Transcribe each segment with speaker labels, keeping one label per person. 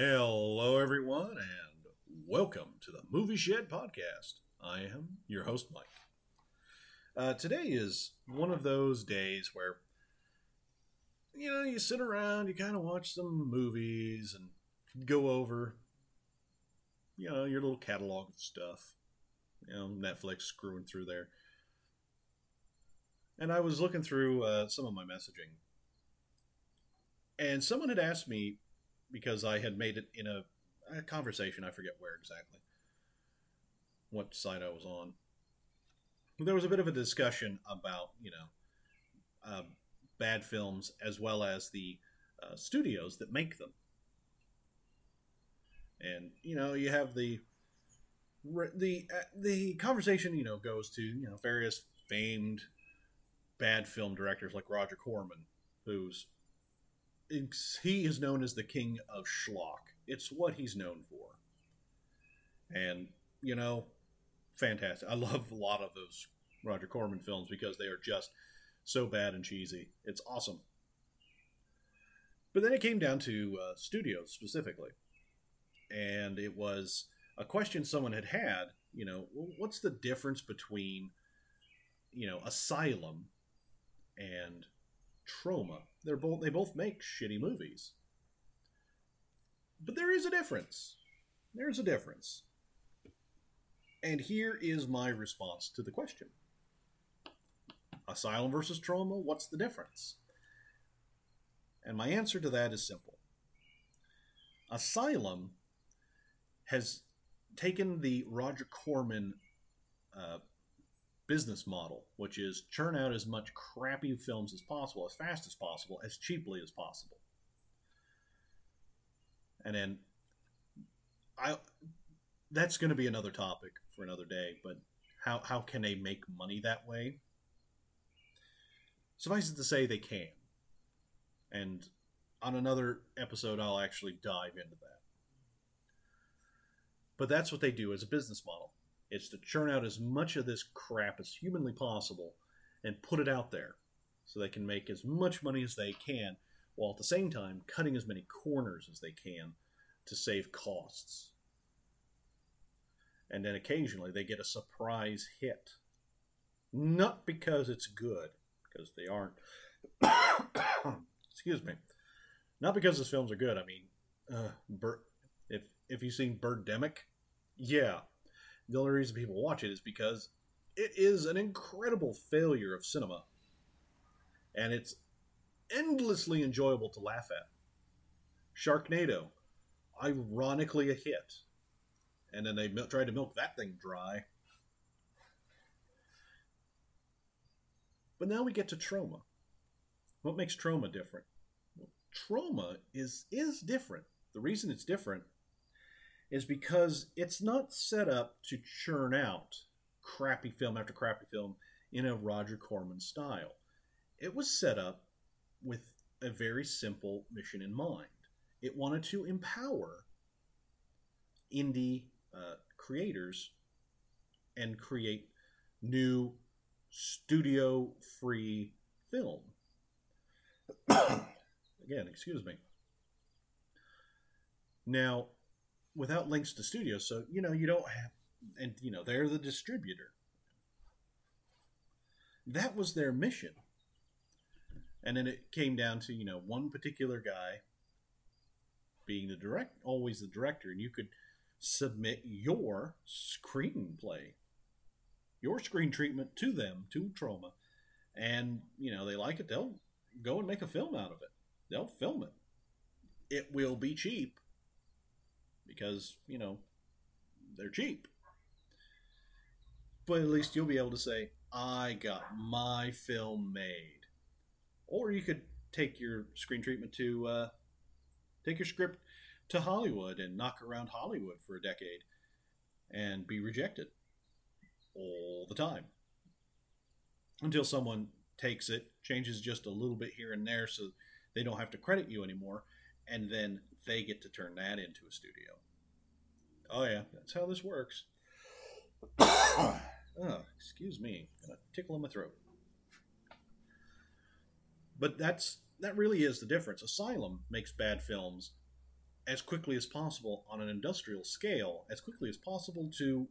Speaker 1: Hello, everyone, and welcome to the Movie Shed Podcast. I am your host, Mike. Uh, today is one of those days where, you know, you sit around, you kind of watch some movies and go over, you know, your little catalog of stuff. You know, Netflix screwing through there. And I was looking through uh, some of my messaging. And someone had asked me, because I had made it in a, a conversation, I forget where exactly, what side I was on. There was a bit of a discussion about, you know, uh, bad films as well as the uh, studios that make them. And, you know, you have the the uh, the conversation you know goes to you know various famed bad film directors like Roger Corman, who's he is known as the king of schlock. It's what he's known for, and you know, fantastic. I love a lot of those Roger Corman films because they are just so bad and cheesy. It's awesome. But then it came down to uh, studios specifically, and it was a question someone had had. You know, what's the difference between you know Asylum and Troma. They're both they both make shitty movies. But there is a difference. There's a difference. And here is my response to the question. Asylum versus Troma, what's the difference? And my answer to that is simple. Asylum has taken the Roger Corman uh, business model, which is churn out as much crappy films as possible, as fast as possible, as cheaply as possible. And then I that's going to be another topic for another day, but how how can they make money that way? Suffice it to say they can. And on another episode I'll actually dive into that. But that's what they do as a business model. It's to churn out as much of this crap as humanly possible and put it out there so they can make as much money as they can while at the same time cutting as many corners as they can to save costs. And then occasionally they get a surprise hit. Not because it's good, because they aren't. Excuse me. Not because his films are good. I mean, uh, if if you've seen Birdemic, yeah, the only reason people watch it is because it is an incredible failure of cinema. And it's endlessly enjoyable to laugh at. Sharknado, ironically a hit. And then they tried to milk that thing dry. But now we get to Troma. What makes Troma different? Troma is is different. The reason it's different is because it's not set up to churn out crappy film after crappy film in a Roger Corman style. It was set up with a very simple mission in mind. It wanted to empower indie uh, creators and create new studio free film. Again, excuse me. Now, without links to studios. So, you know, you don't have, and, you know, they're the distributor. That was their mission. And then it came down to, you know, one particular guy being the direct, always the director, and you could submit your screenplay, your screen treatment to them, to Troma, And, you know, they like it, they'll go and make a film out of it. They'll film it. It will be cheap because, you know, they're cheap. But at least you'll be able to say, I got my film made. Or you could take your screen treatment to, uh, take your script to Hollywood and knock around Hollywood for a decade and be rejected all the time until someone takes it, changes just a little bit here and there so they don't have to credit you anymore, and then they get to turn that into a studio. Oh yeah, that's how this works. oh, excuse me, got a tickle in my throat. But that's that really is the difference. Asylum makes bad films as quickly as possible on an industrial scale, as quickly as possible to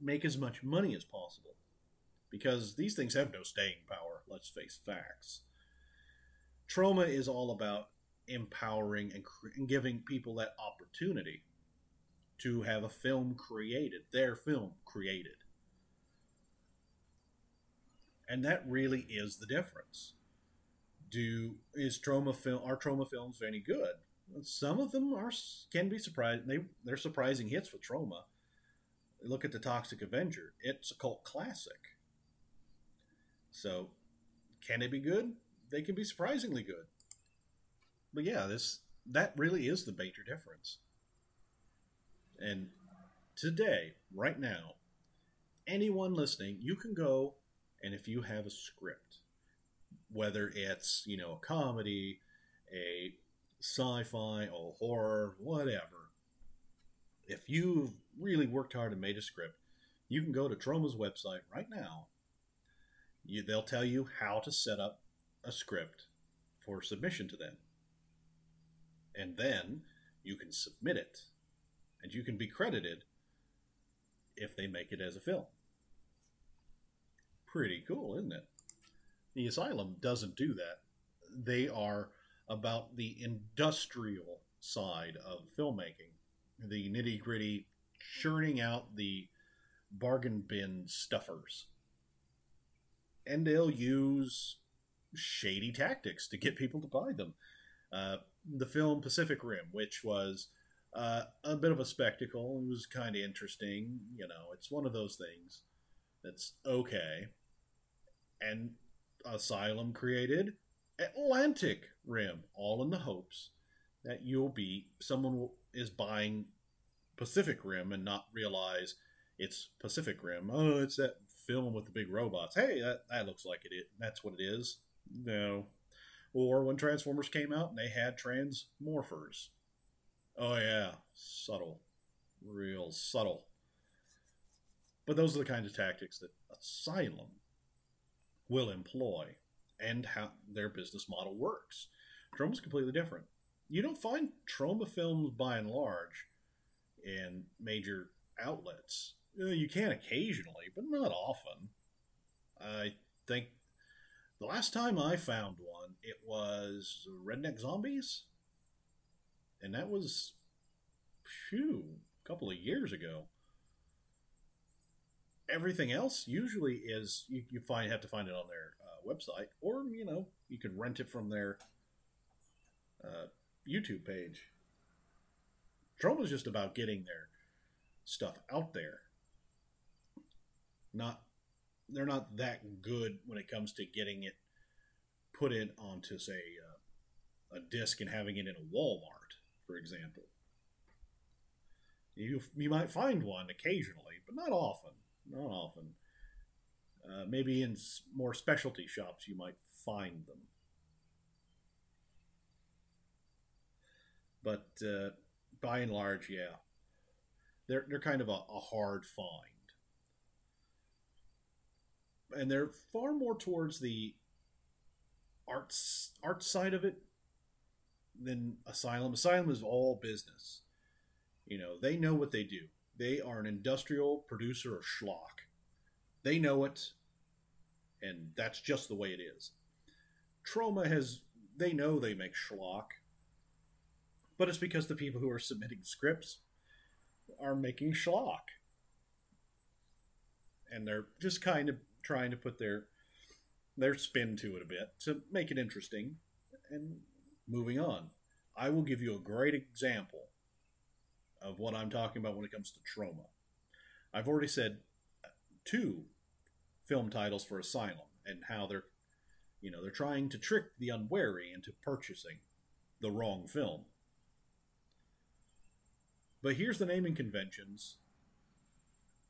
Speaker 1: make as much money as possible. Because these things have no staying power, let's face facts. Troma is all about empowering and, cre- and giving people that opportunity to have a film created, their film created. And that really is the difference. Do is Troma film are Troma films any good? Some of them are can be surprising. They they're surprising hits for Troma. Look at the Toxic Avenger; it's a cult classic. So, can it be good? They can be surprisingly good. But yeah, this that really is the major difference. And today, right now, anyone listening, you can go and if you have a script, whether it's, you know, a comedy, a sci-fi, or horror, whatever, if you've really worked hard and made a script, you can go to Troma's website right now. You, they'll tell you how to set up a script for submission to them. And then you can submit it and you can be credited if they make it as a film. Pretty cool, isn't it? The Asylum doesn't do that. They are about the industrial side of filmmaking, the nitty gritty, churning out the bargain bin stuffers. And they'll use shady tactics to get people to buy them. Uh, the film Pacific Rim, which was uh, a bit of a spectacle. It was kind of interesting. You know, it's one of those things that's okay. And Asylum created Atlantic Rim, all in the hopes that you'll be someone is buying Pacific Rim and not realize it's Pacific Rim. Oh, it's that film with the big robots. Hey, that, that looks like it. That's what it is. No. Or when Transformers came out and they had Transmorphers. Oh yeah, subtle, real subtle. But those are the kinds of tactics that Asylum will employ, and how their business model works. Troma's completely different. You don't find Troma films by and large in major outlets. Uh, you can occasionally, but not often. I think the last time I found one, it was Redneck Zombies and that was, phew, a couple of years ago. Everything else usually is you, you find have to find it on their uh, website, or you know you can rent it from their uh, YouTube page. is just about getting their stuff out there. Not they're not that good when it comes to getting it put in onto say uh, a disc and having it in a Walmart for example. You, you might find one occasionally, but not often. Not often. Uh, maybe in more specialty shops you might find them. But uh, by and large, yeah, they're they're kind of a, a hard find, and they're far more towards the arts art side of it than Asylum. Asylum is all business. You know, they know what they do. They are an industrial producer of schlock. They know it, and that's just the way it is. Troma has, they know they make schlock, but it's because the people who are submitting scripts are making schlock. And they're just kind of trying to put their their spin to it a bit to make it interesting and moving on. I will give you a great example of what I'm talking about when it comes to Troma. I've already said two film titles for Asylum and how they're, you know, they're trying to trick the unwary into purchasing the wrong film. But here's the naming conventions.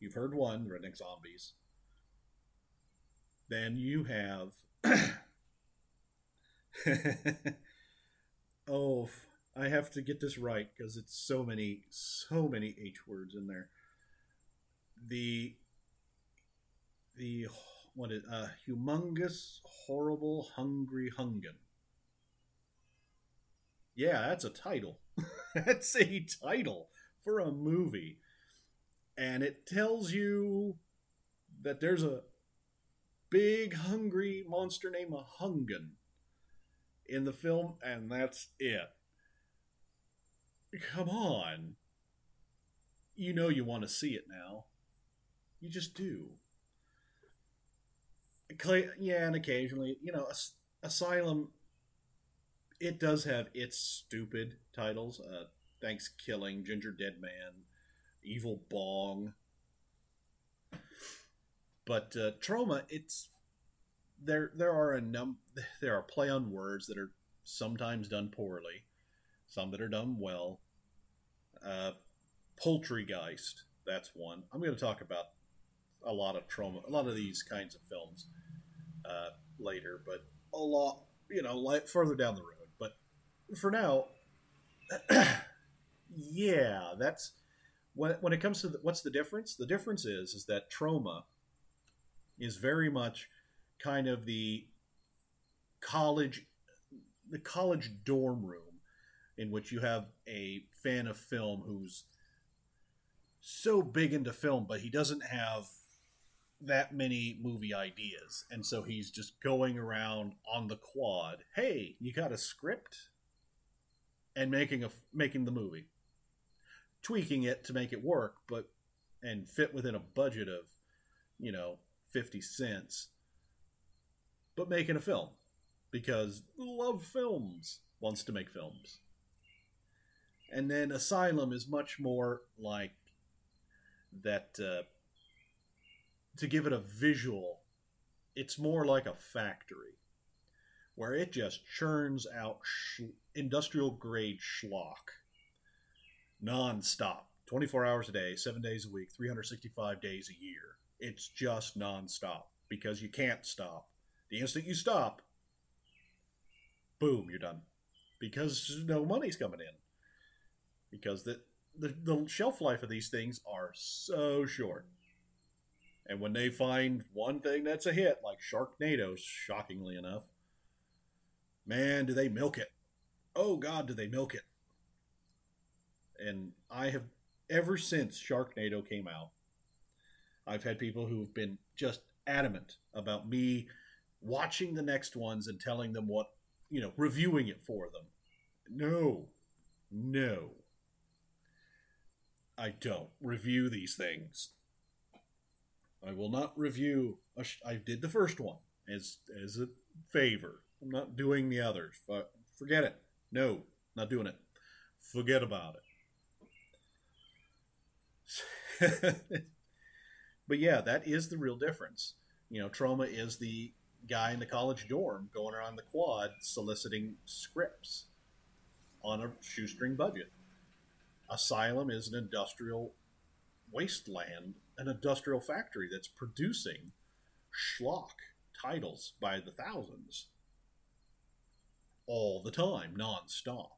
Speaker 1: You've heard one, Redneck Zombies. Then you have oh, I have to get this right because it's so many, so many H words in there. The the what is uh humongous, horrible, hungry hungan. Yeah, that's a title. That's a title for a movie. And it tells you that there's a big hungry monster named a Hungan in the film, and that's it. Come on. You know you want to see it now. You just do. Yeah, and occasionally, you know, Asylum, it does have its stupid titles. Uh, Thanks Killing, Ginger Dead Man, Evil Bong. But uh, Troma, it's there. There are a num. There are play on words that are sometimes done poorly, some that are done well. Uh, Poultrygeist, that's one. I'm going to talk about a lot of Troma, a lot of these kinds of films uh, later, but a lot, you know, like further down the road. But for now, yeah, that's when when it comes to the, what's the difference? The difference is is that Troma is very much kind of the college the college dorm room in which you have a fan of film who's so big into film but he doesn't have that many movie ideas. And so he's just going around on the quad hey you got a script? And making a making the movie. Tweaking it to make it work but and fit within a budget of you know 50 cents but making a film because love films wants to make films and then asylum is much more like that uh, to give it a visual, it's more like a factory where it just churns out sh- industrial grade schlock nonstop 24 hours a day, seven days a week, 365 days a year. It's just nonstop because you can't stop. The instant you stop, boom, you're done because no money's coming in. Because the, the, the shelf life of these things are so short. And when they find one thing that's a hit, like Sharknado, shockingly enough, man, do they milk it. Oh, God, do they milk it. And I have, ever since Sharknado came out, I've had people who've been just adamant about me watching the next ones and telling them what, you know, reviewing it for them. No, no. I don't review these things. I will not review. Sh- I did the first one as as a favor. I'm not doing the others. But Forget it. No, not doing it. Forget about it. but yeah, that is the real difference. You know, Troma is the guy in the college dorm going around the quad soliciting scripts on a shoestring budget. Asylum is an industrial wasteland an industrial factory that's producing schlock titles by the thousands all the time, nonstop.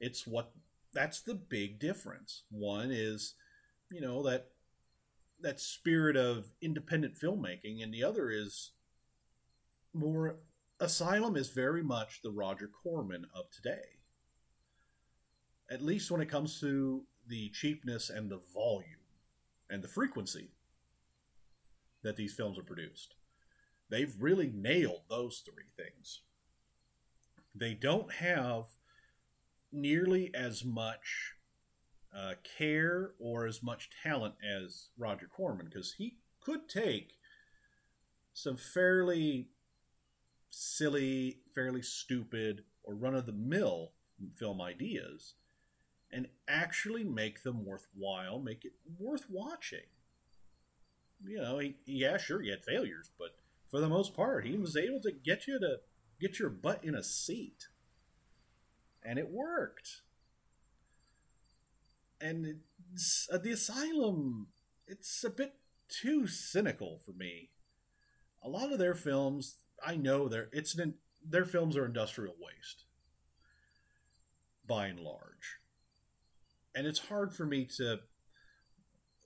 Speaker 1: It's what that's the big difference. One is, you know, that that spirit of independent filmmaking, and the other is more Asylum is very much the Roger Corman of today. At least when it comes to the cheapness and the volume and the frequency that these films are produced. They've really nailed those three things. They don't have nearly as much uh, care or as much talent as Roger Corman because he could take some fairly silly, fairly stupid, or run of the mill film ideas and actually make them worthwhile, make it worth watching. You know, he, yeah, sure, he had failures, but for the most part, he was able to get you to get your butt in a seat. And it worked. And uh, the asylum, it's a bit too cynical for me. A lot of their films, I know they're it's an, their films are industrial waste by and large and it's hard for me to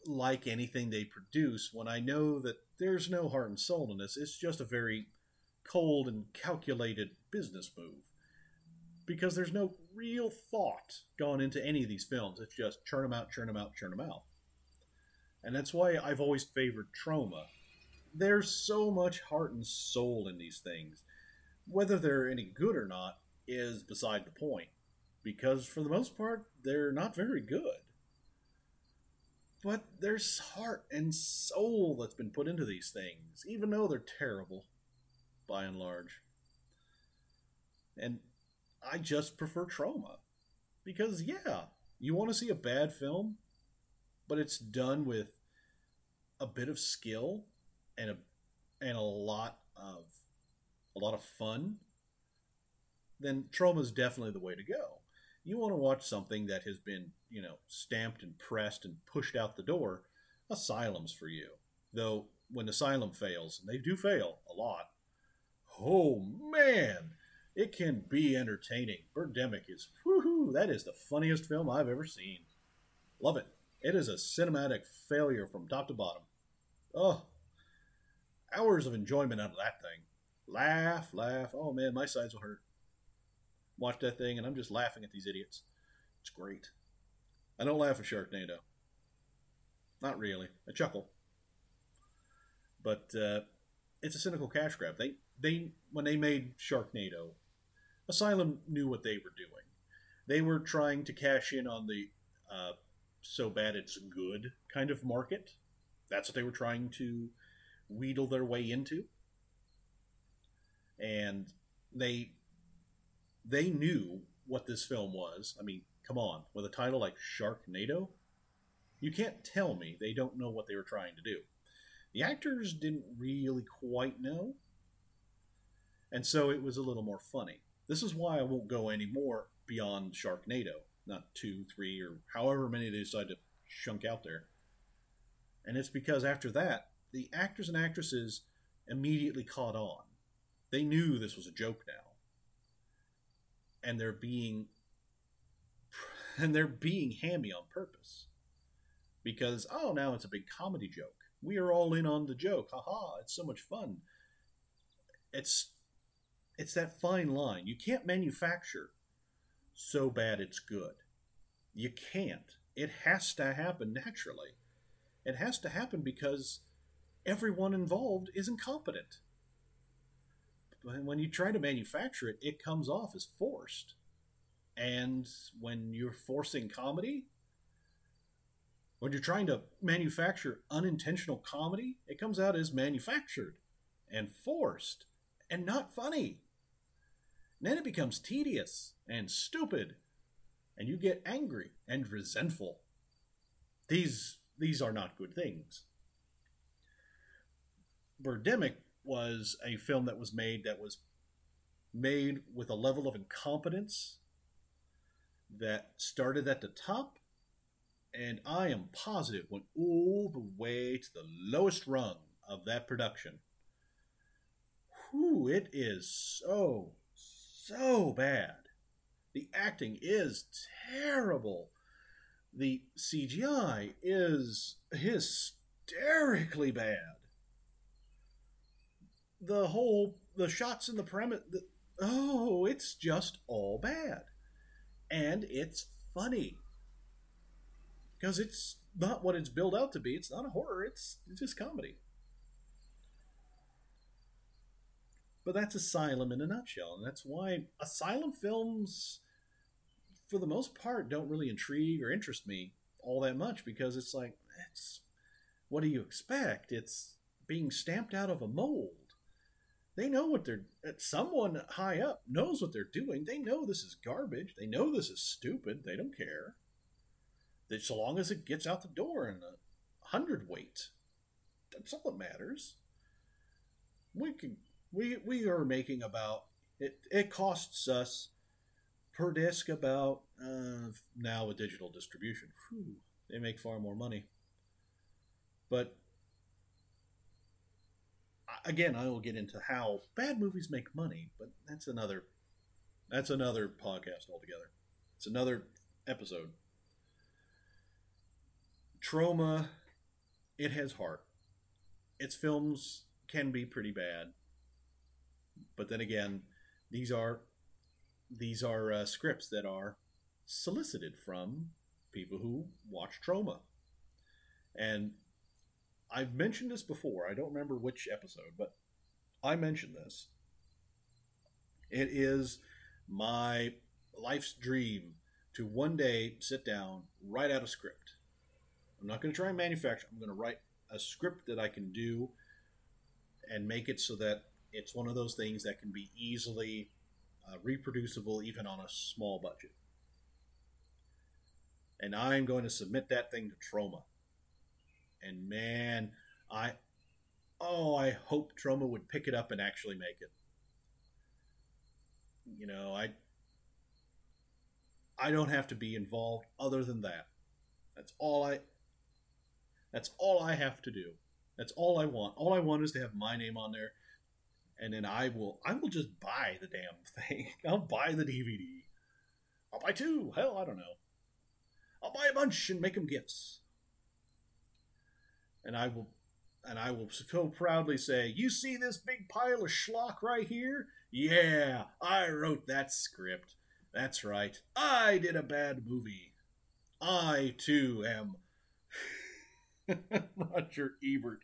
Speaker 1: like anything they produce when I know that there's no heart and soul in this. It's just a very cold and calculated business move. Because there's no real thought gone into any of these films. It's just churn them out, churn them out, churn them out. And that's why I've always favored Troma. There's so much heart and soul in these things. Whether they're any good or not is beside the point, because for the most part, they're not very good. But there's heart and soul that's been put into these things, even though they're terrible, by and large. And I just prefer Troma. Because, yeah, you want to see a bad film, but it's done with a bit of skill and a and a lot of a lot of fun, then Troma is definitely the way to go. You want to watch something that has been, you know, stamped and pressed and pushed out the door, Asylum's for you. Though when Asylum fails, and they do fail a lot, oh man, it can be entertaining. Birdemic is, woohoo, that is the funniest film I've ever seen. Love it. It is a cinematic failure from top to bottom. Oh, hours of enjoyment out of that thing. Laugh, laugh. Oh man, my sides will hurt. Watch that thing, and I'm just laughing at these idiots. It's great. I don't laugh at Sharknado. Not really. I chuckle. But uh, it's a cynical cash grab. They they when they made Sharknado, Asylum knew what they were doing. They were trying to cash in on the uh, so bad it's good kind of market. That's what they were trying to wheedle their way into. And they they knew what this film was. I mean, come on, with a title like Sharknado, you can't tell me they don't know what they were trying to do. The actors didn't really quite know, and so it was a little more funny. This is why I won't go any more beyond Sharknado, not two, three, or however many they decide to shunk out there. And it's because after that, the actors and actresses immediately caught on. They knew this was a joke now. And they're being and they're being hammy on purpose. Because oh now it's a big comedy joke. We are all in on the joke. Haha, it's so much fun. It's it's that fine line. You can't manufacture so bad it's good. You can't. It has to happen naturally. It has to happen because everyone involved is incompetent. When you try to manufacture it, it comes off as forced. And when you're forcing comedy, when you're trying to manufacture unintentional comedy, it comes out as manufactured and forced and not funny. And then it becomes tedious and stupid, and you get angry and resentful. These these are not good things. Birdemic was a film that was made that was made with a level of incompetence that started at the top and I am positive went all the way to the lowest rung of that production. Whew, it is so, so bad. The acting is terrible. The CGI is hysterically bad. The whole the shots in the premise oh, it's just all bad. And it's funny. Because it's not what it's built out to be. It's not a horror, it's, it's just comedy. But that's Asylum in a nutshell, and that's why Asylum films for the most part, don't really intrigue or interest me all that much because it's like, it's what do you expect? It's being stamped out of a mold. They know what they're. Someone high up knows what they're doing. They know this is garbage. They know this is stupid. They don't care. That so long as it gets out the door in a hundred weight, that's all that matters. We can. We we are making about it. It costs us per disc about uh, now with digital distribution. Whew, they make far more money. But again, I will get into how bad movies make money, but that's another that's another podcast altogether. It's another episode. Troma, it has heart. Its films can be pretty bad. But then again, these are these are uh, scripts that are solicited from people who watch Troma. And I've mentioned this before. I don't remember which episode, but I mentioned this. It is my life's dream to one day sit down, write out a script. I'm not going to try and manufacture. I'm going to write a script that I can do and make it so that it's one of those things that can be easily uh, reproducible even on a small budget. And I'm going to submit that thing to Troma. And man, I oh, I hope Troma would pick it up and actually make it. You know, I I don't have to be involved other than that. That's all I that's all I have to do. That's all I want. All I want is to have my name on there and then I will I will just buy the damn thing. I'll buy the DVD. I'll buy two. Hell, I don't know. I'll buy a bunch and make them gifts. And I will and I will so proudly say, "You see this big pile of schlock right here? Yeah, I wrote that script. That's right. I did a bad movie. I too am Roger Ebert.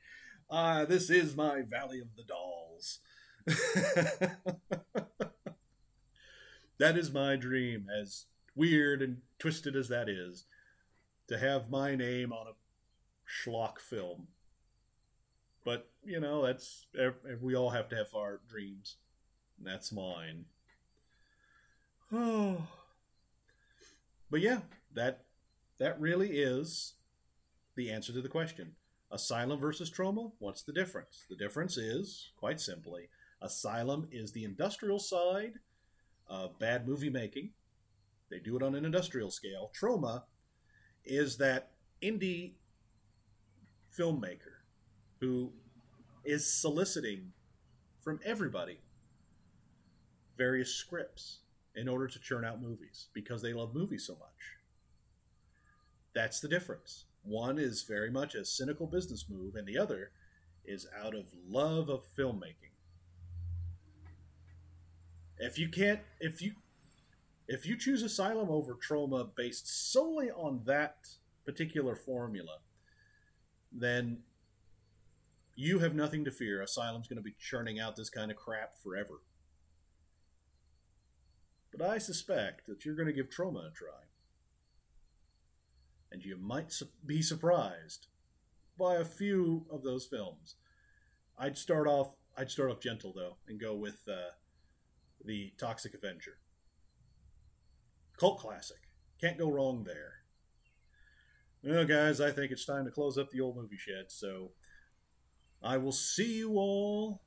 Speaker 1: Ah, uh, this is my Valley of the Dolls. that is my dream, as weird and twisted as that is, to have my name on a schlock film. But, you know, that's we all have to have our dreams. And that's mine. Oh. But yeah, that that really is the answer to the question. Asylum versus Troma, what's the difference? The difference is, quite simply, Asylum is the industrial side of bad movie making. They do it on an industrial scale. Troma is that indie filmmaker who is soliciting from everybody various scripts in order to churn out movies because they love movies so much. That's the difference. One is very much a cynical business move, and the other is out of love of filmmaking. If you can't, if you, if you choose Asylum over Troma based solely on that particular formula, then you have nothing to fear. Asylum's going to be churning out this kind of crap forever. But I suspect that you're going to give Troma a try. And you might be surprised by a few of those films. I'd start off. I'd start off gentle though, and go with uh, the Toxic Avenger. Cult classic. Can't go wrong there. Well, guys, I think it's time to close up the old movie shed, so I will see you all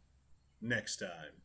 Speaker 1: next time.